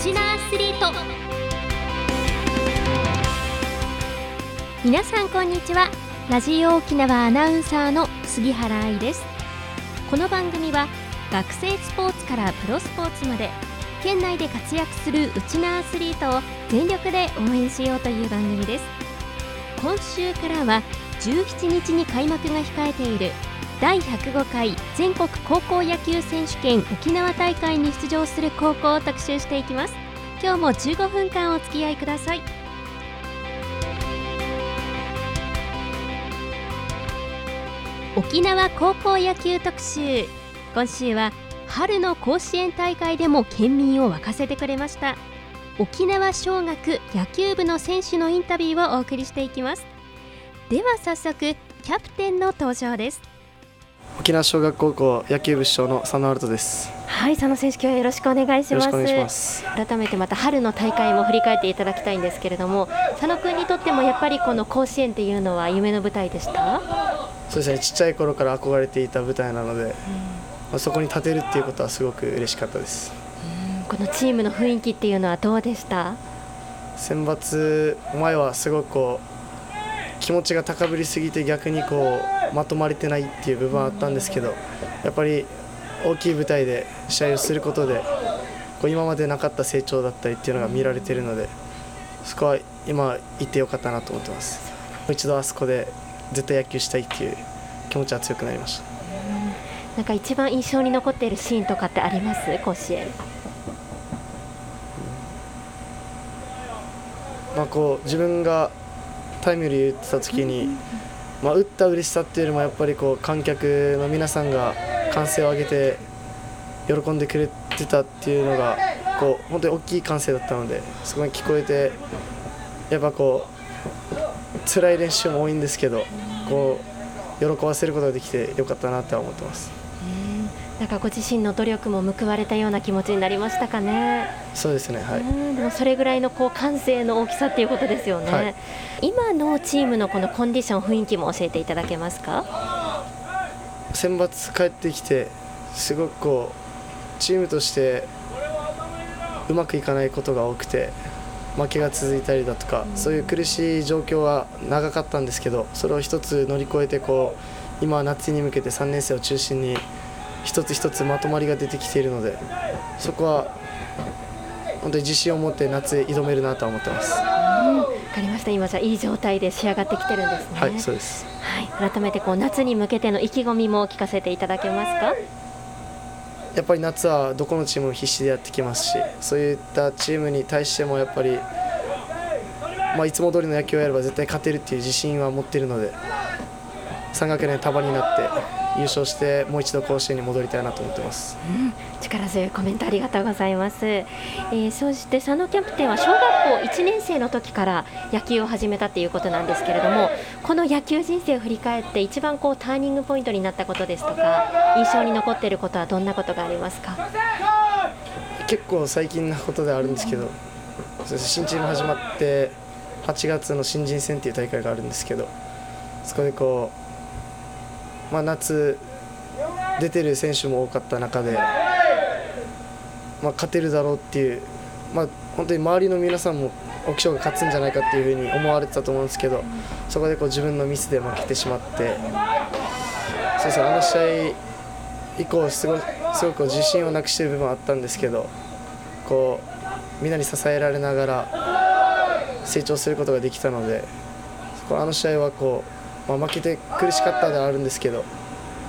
ちなアスリート。皆さんこんにちは。ラジオ沖縄アナウンサーの杉原愛です。この番組は学生スポーツからプロスポーツまで県内で活躍するうちなアスリートを全力で応援しようという番組です。今週からは17日に開幕が控えている第105回全国高校野球選手権沖縄大会に出場する高校を特集していきます。今日も15分間お付き合いください。沖縄高校野球特集。今週は春の甲子園大会でも県民を沸かせてくれました。沖縄尚学野球部の選手のインタビューをお送りしていきます。では早速キャプテンの登場です。沖縄小学高校野球部主将の佐野アルトです。はい佐野選手今日はよろしくお願いします。改めてまた春の大会も振り返っていただきたいんですけれども佐野君にとってもやっぱりこの甲子園っていうのは夢の舞台でした？そうですねちっちゃい頃から憧れていた舞台なので、うんまあ、そこに立てるっていうことはすごく嬉しかったです。このチームの雰囲気っていうのはどうでした？選抜前はすごくこう気持ちが高ぶりすぎて逆にこうまとまれてないっていう部分はあったんですけどやっぱり大きい舞台で試合をすることでこう今までなかった成長だったりっていうのが見られているのでそこは今行ってよかったなと思ってます。もう一度あそこで絶対野球したいっていう気持ちは強くなりました。なんか一番印象に残っているシーンとかってあります？甲子園。まあ、こう自分がタイムリー打ってた時に、まあ、打った嬉しさっていうよりもやっぱりこう観客の皆さんが歓声を上げて喜んでくれてたっていうのがこう本当に大きい歓声だったのでそこに聞こえてやっぱこう辛い練習も多いんですけどこう喜ばせることができてよかったなとは思ってます。なんかご自身の努力も報われたような気持ちになりましたかね？そうですね。はい。でもそれぐらいのこう感性の大きさっていうことですよね。はい、今のチームのこのコンディション雰囲気も教えていただけますか？選抜帰ってきてすごくこうチームとしてうまくいかないことが多くて負けが続いたりだとか、そういう苦しい状況は長かったんですけどそれを一つ乗り越えてこう今は夏に向けて3年生を中心に一つ一つまとまりが出てきているのでそこは本当に自信を持って夏へ挑めるなと思ってます。わかりました今じゃいい状態で仕上がってきてるんですね。はいそうです。はい、改めてこう夏に向けての意気込みも聞かせていただけますか？やっぱり夏はどこのチームも必死でやってきますしそういったチームに対してもやっぱり、まあ、いつも通りの野球をやれば絶対勝てるっていう自信は持っているので3学年束になって優勝してもう一度甲子園に戻りたいなと思ってます、うん、力強いコメントありがとうございます、えー、そして佐野キャプテンは小学校1年生の時から野球を始めたということなんですけれどもこの野球人生を振り返って一番こうターニングポイントになったことですとか印象に残っていることはどんなことがありますか？結構最近なことではあるんですけど新チーム始まって8月の新人戦っていう大会があるんですけどそこでこうまあ、夏出てる選手も多かった中で、まあ、勝てるだろうっていう、まあ、本当に周りの皆さんも沖賞が勝つんじゃないかっていうふうに思われてたと思うんですけどそこでこう自分のミスで負けてしまってそうですあの試合以降すごすごく自信をなくしている部分はあったんですけどこうみんなに支えられながら成長することができたのであの試合はこうまあ、負けて苦しかったではあるんですけど、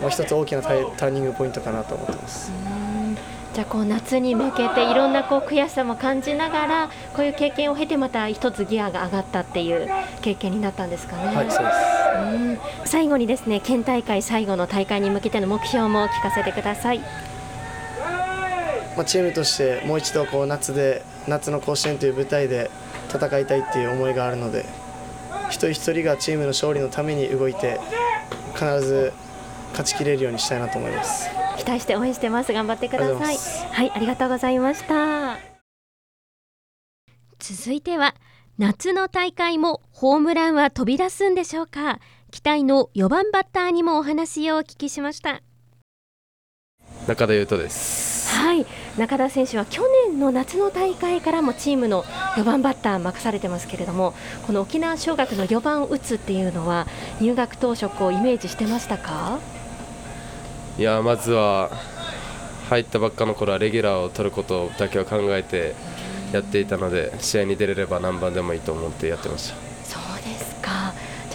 まあ、一つ大きなターニングポイントかなと思ってます。じゃあこう夏に向けていろんなこう悔しさも感じながらこういう経験を経てまた一つギアが上がったっていう経験になったんですかね。はい、そうです最後にですね県大会最後の大会に向けての目標も聞かせてください。まあ、チームとしてもう一度こう夏で夏の甲子園という舞台で戦いたいっていう思いがあるので一人一人がチームの勝利のために動いて必ず勝ちきれるようにしたいなと思います。期待して応援してます。頑張ってください。はいありがとうございました。続いては夏の大会もホームランは飛び出すんでしょうか。期待の4番バッターにもお話をお聞きしました。中田優斗です。はい中田選手は去年の夏の大会からもチームの4番バッター任されてますけれどもこの沖縄尚学の4番を打つっていうのは入学当初こうイメージしてましたか？いやまずは入ったばっかの頃はレギュラーを取ることだけを考えてやっていたので試合に出れれば何番でもいいと思ってやってました。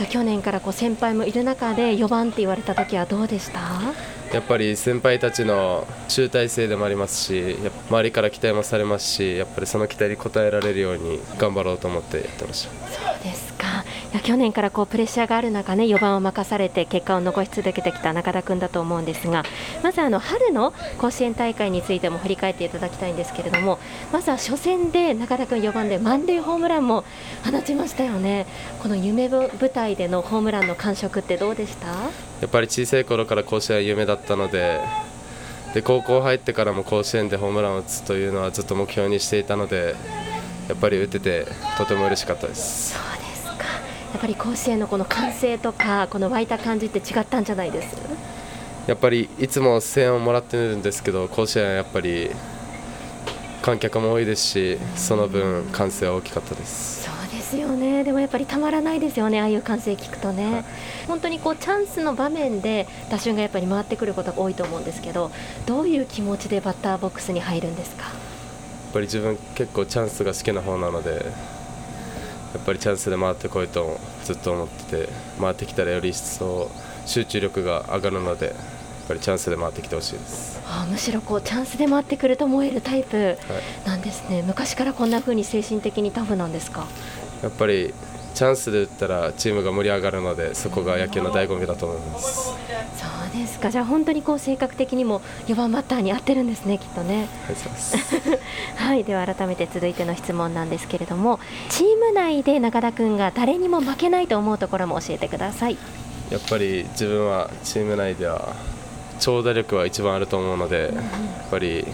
じゃあ去年からこう先輩もいる中で4番って言われた時はどうでした？やっぱり先輩たちの集大成でもありますし周りから期待もされますしやっぱりその期待に応えられるように頑張ろうと思ってやってました。そうですかいや去年からこうプレッシャーがある中ね4番を任されて結果を残し続けてきた中田君だと思うんですがまずあの春の甲子園大会についても振り返っていただきたいんですけれどもまずは初戦で中田君4番で満塁ホームランも放ちましたよね。この夢舞台でのホームランの感触ってどうでした？やっぱり小さい頃から甲子園は夢だったのでで高校入ってからも甲子園でホームランを打つというのはずっと目標にしていたのでやっぱり打ててとても嬉しかったですやっぱり甲子園のこの歓声とかこの湧いた感じって違ったんじゃないです？やっぱりいつも声援をもらってるんですけど甲子園はやっぱり観客も多いですしその分歓声は大きかったです。そうですよね。でもやっぱりたまらないですよねああいう歓声聞くとね、はい、本当にこうチャンスの場面で打順がやっぱり回ってくることが多いと思うんですけどどういう気持ちでバッターボックスに入るんですか？やっぱり自分結構チャンスが好きな方なのでやっぱりチャンスで回ってこいとずっと思ってて回ってきたらより一層集中力が上がるのでぱりチャンスで回ってきてほしいです。あむしろこうチャンスで回ってくると思えるタイプなんですね、はい、昔からこんな風に精神的にタフなんですか？やっぱりチャンスで打ったらチームが盛り上がるのでそこが野球の醍醐味だと思いますですか。じゃあ本当にこう性格的にも4番バッターに合ってるんですねきっとね。はい、では改めて続いての質問なんですけれどもチーム内で中田君が誰にも負けないと思うところも教えてください。やっぱり自分はチーム内では長打力は一番あると思うので、やっぱり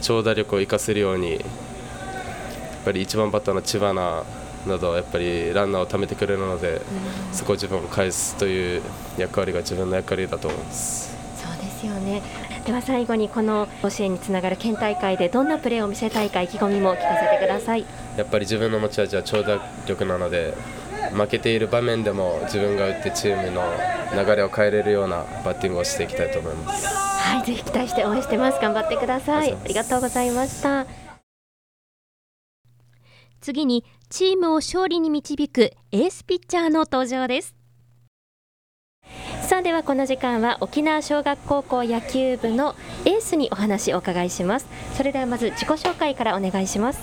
長打力を生かせるようにやっぱり1番バッターの知花などやっぱりランナーを貯めてくれるので、そこを自分を返すという役割が自分の役割だと思います。そうですよね。では最後にこの甲子園につながる県大会でどんなプレーを見せたいか意気込みも聞かせてください。やっぱり自分の持ち味は長打力なので負けている場面でも自分が打ってチームの流れを変えれるようなバッティングをしていきたいと思います。はいぜひ期待して応援してます。頑張ってください。ありがとうございました。次にチームを勝利に導くエースピッチャーの登場です。さあではこの時間は沖縄小学高校野球部のエースにお話をお伺いします。それではまず自己紹介からお願いします。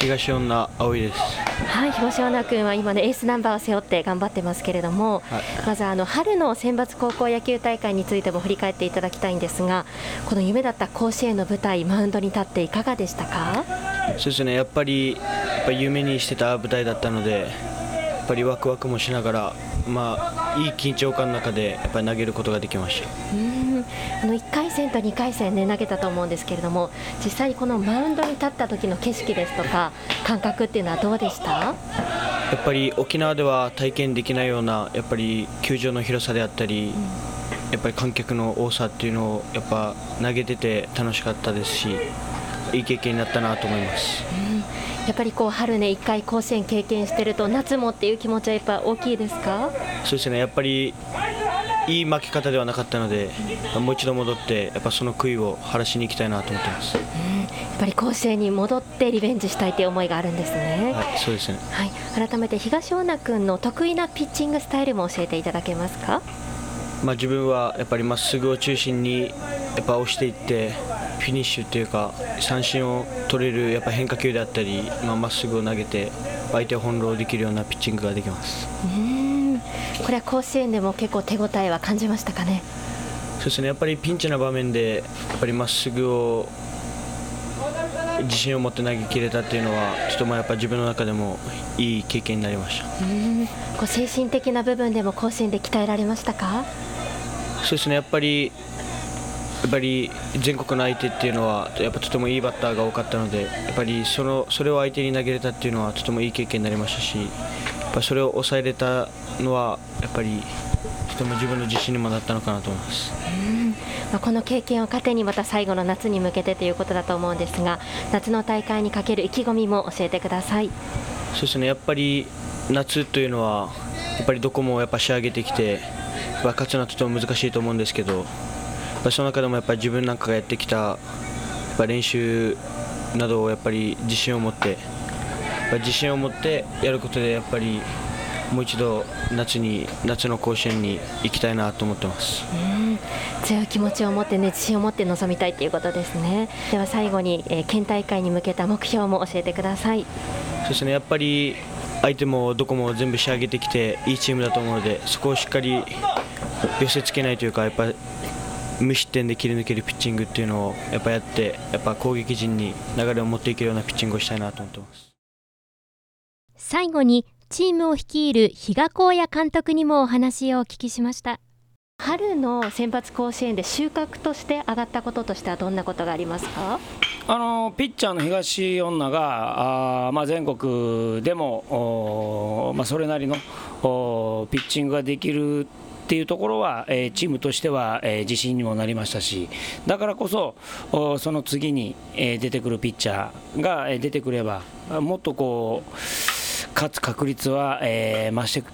東女葵です。はい東女君は今ねエースナンバーを背負って頑張ってますけれども、はい、まずあの春の選抜高校野球大会についても振り返っていただきたいんですがこの夢だった甲子園の舞台マウンドに立っていかがでしたか？そうですね。やっぱりやっぱ夢にしてた舞台だったのでやっぱりワクワクもしながらまあ、いい緊張感の中でやっぱり投げることができました。うん。あの1回戦と2回戦、ね、投げたと思うんですけれども実際、このマウンドに立った時の景色ですとか感覚っていうのはどうでした？やっぱり沖縄では体験できないようなやっぱり球場の広さであったり、うん、やっぱり観客の多さっていうのをやっぱ投げてて楽しかったですしいい経験になったなと思います。うんやっぱりこう春ね、1回甲子園経験してると、夏もっていう気持ちはやっぱ大きいですか？そうですね、やっぱりいい負け方ではなかったので、もう一度戻って、やっぱその悔いを晴らしに行きたいなと思ってます、うん、やっぱり甲子園に戻ってリベンジしたいという思いがあるんですね。はい、そうですね、はい、改めて東恩納君の得意なピッチングスタイルも教えていただけますか。まあ、自分はやっぱりまっすぐを中心にやっぱ押していってフィニッシュっていうか三振を取れるやっぱ変化球であったりまあ、っすぐを投げて相手を翻弄できるようなピッチングができます。うん。これは甲子園でも結構手応えは感じましたかね？そうですね。やっぱりピンチな場面でやっぱりまっすぐを自信を持って投げ切れたっていうのはちょっとまあやっぱ自分の中でもいい経験になりました。うん。こう精神的な部分でも甲子園で鍛えられましたか？そうですね。やっぱりやっぱり全国の相手っていうのはやっぱとてもいいバッターが多かったのでやっぱりそのそれを相手に投げれたっていうのはとてもいい経験になりましたしやっぱそれを抑えれたのはやっぱりても自分の自信にもなったのかなと思います。まあ、この経験を糧にまた最後の夏に向けてということだと思うんですが夏の大会にかける意気込みも教えてください。そうですね。やっぱり夏というのはやっぱりどこもやっぱ仕上げてきて勝つのはとても難しいと思うんですけどその中でもやっぱり自分なんかがやってきたやっぱ練習などをやっぱり自信を持って自信を持ってやることでやっぱりもう一度夏に夏の甲子園に行きたいなと思ってます。強い気持ちを持ってね自信を持って臨みたいということですね。では最後に、えー、県大会に向けた目標も教えてください。そうですね。やっぱり相手もどこも全部仕上げてきていいチームだと思うのでそこをしっかり寄せつけないというかやっぱ無失点で切り抜けるピッチングっていうのをやっぱやってやっぱ攻撃陣に流れを持っていけるようなピッチングをしたいなと思ってます。最後にチームを率いる比嘉光也監督にもお話をお聞きしました。春の選抜甲子園で収穫として上がったこととしてはどんなことがありますか？あのピッチャーの東恩納があ、まあ、全国でも、まあ、それなりのピッチングができるっていうところは、え、チームとしては、え、自信にもなりましたしだからこそその次に、え、出てくるピッチャーが、え、出てくればもっとこう勝つ確率は、え、増して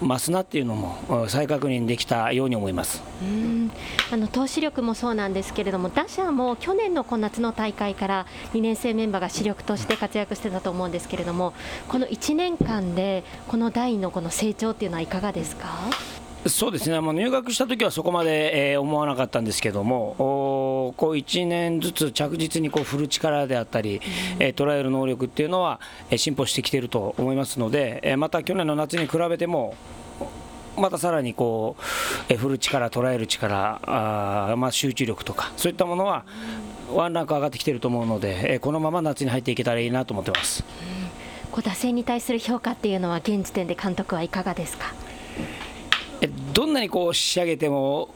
増すなっていうのも再確認できたように思います。うん。あの投手力もそうなんですけれども打者も去年のこ夏の大会から2年生メンバーが主力として活躍してたと思うんですけれどもこの1年間でこの代のこの成長っていうのはいかがですか？そうですね、もう入学した時はそこまで、えー、思わなかったんですけども、おこう1年ずつ着実にこう振る力であったり、えー、捉える能力っていうのは、えー、進歩してきていると思いますので、えー、また去年の夏に比べても、またさらにこう、えー、振る力、捉える力、あまあ、集中力とか、そういったものは、ワンランク上がってきていると思うので、えー、このまま夏に入っていけたらいいなと思ってます。こう打線に対する評価っていうのは現時点で監督はいかがですか？どんなにこう仕上げても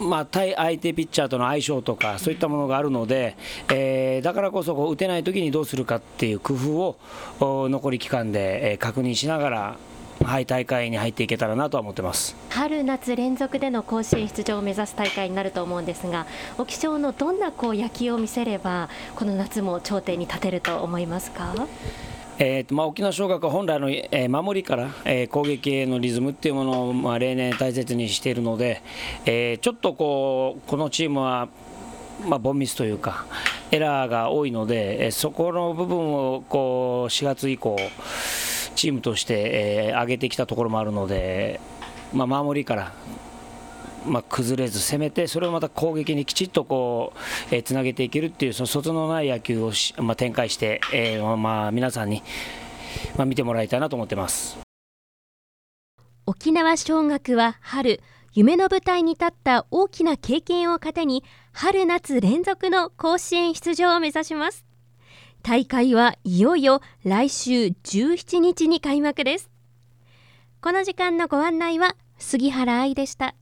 まあ、対相手ピッチャーとの相性とかそういったものがあるので、えー、だからこそこう打てない時にどうするかっていう工夫を残り期間で、え確認しながら、はい、大会に入っていけたらなとは思ってます春夏連続での甲子園出場を目指す大会になると思うんですが沖町のどんなこう野球を見せればこの夏も頂点に立てると思いますか？えーとまあ、沖縄尚学は本来の、えー、守りから、えー、攻撃へのリズムっていうものを、まあ、例年大切にしているので、えー、ちょっとこうこのチームは、まあ、ボンミスというかエラーが多いので、えー、そこの部分をこう4月以降チームとして、えー、上げてきたところもあるので、まあ、守りからまあ、崩れず攻めてそれをまた攻撃にきちっとこう、えー、つなげていけるっていうその外のない野球をし、まあ、展開して、えーまあ、皆さんに、まあ、見てもらいたいなと思ってます。沖縄尚学は春夢の舞台に立った大きな経験を糧に春夏連続の甲子園出場を目指します。大会はいよいよ来週17日に開幕です。この時間のご案内は杉原愛でした。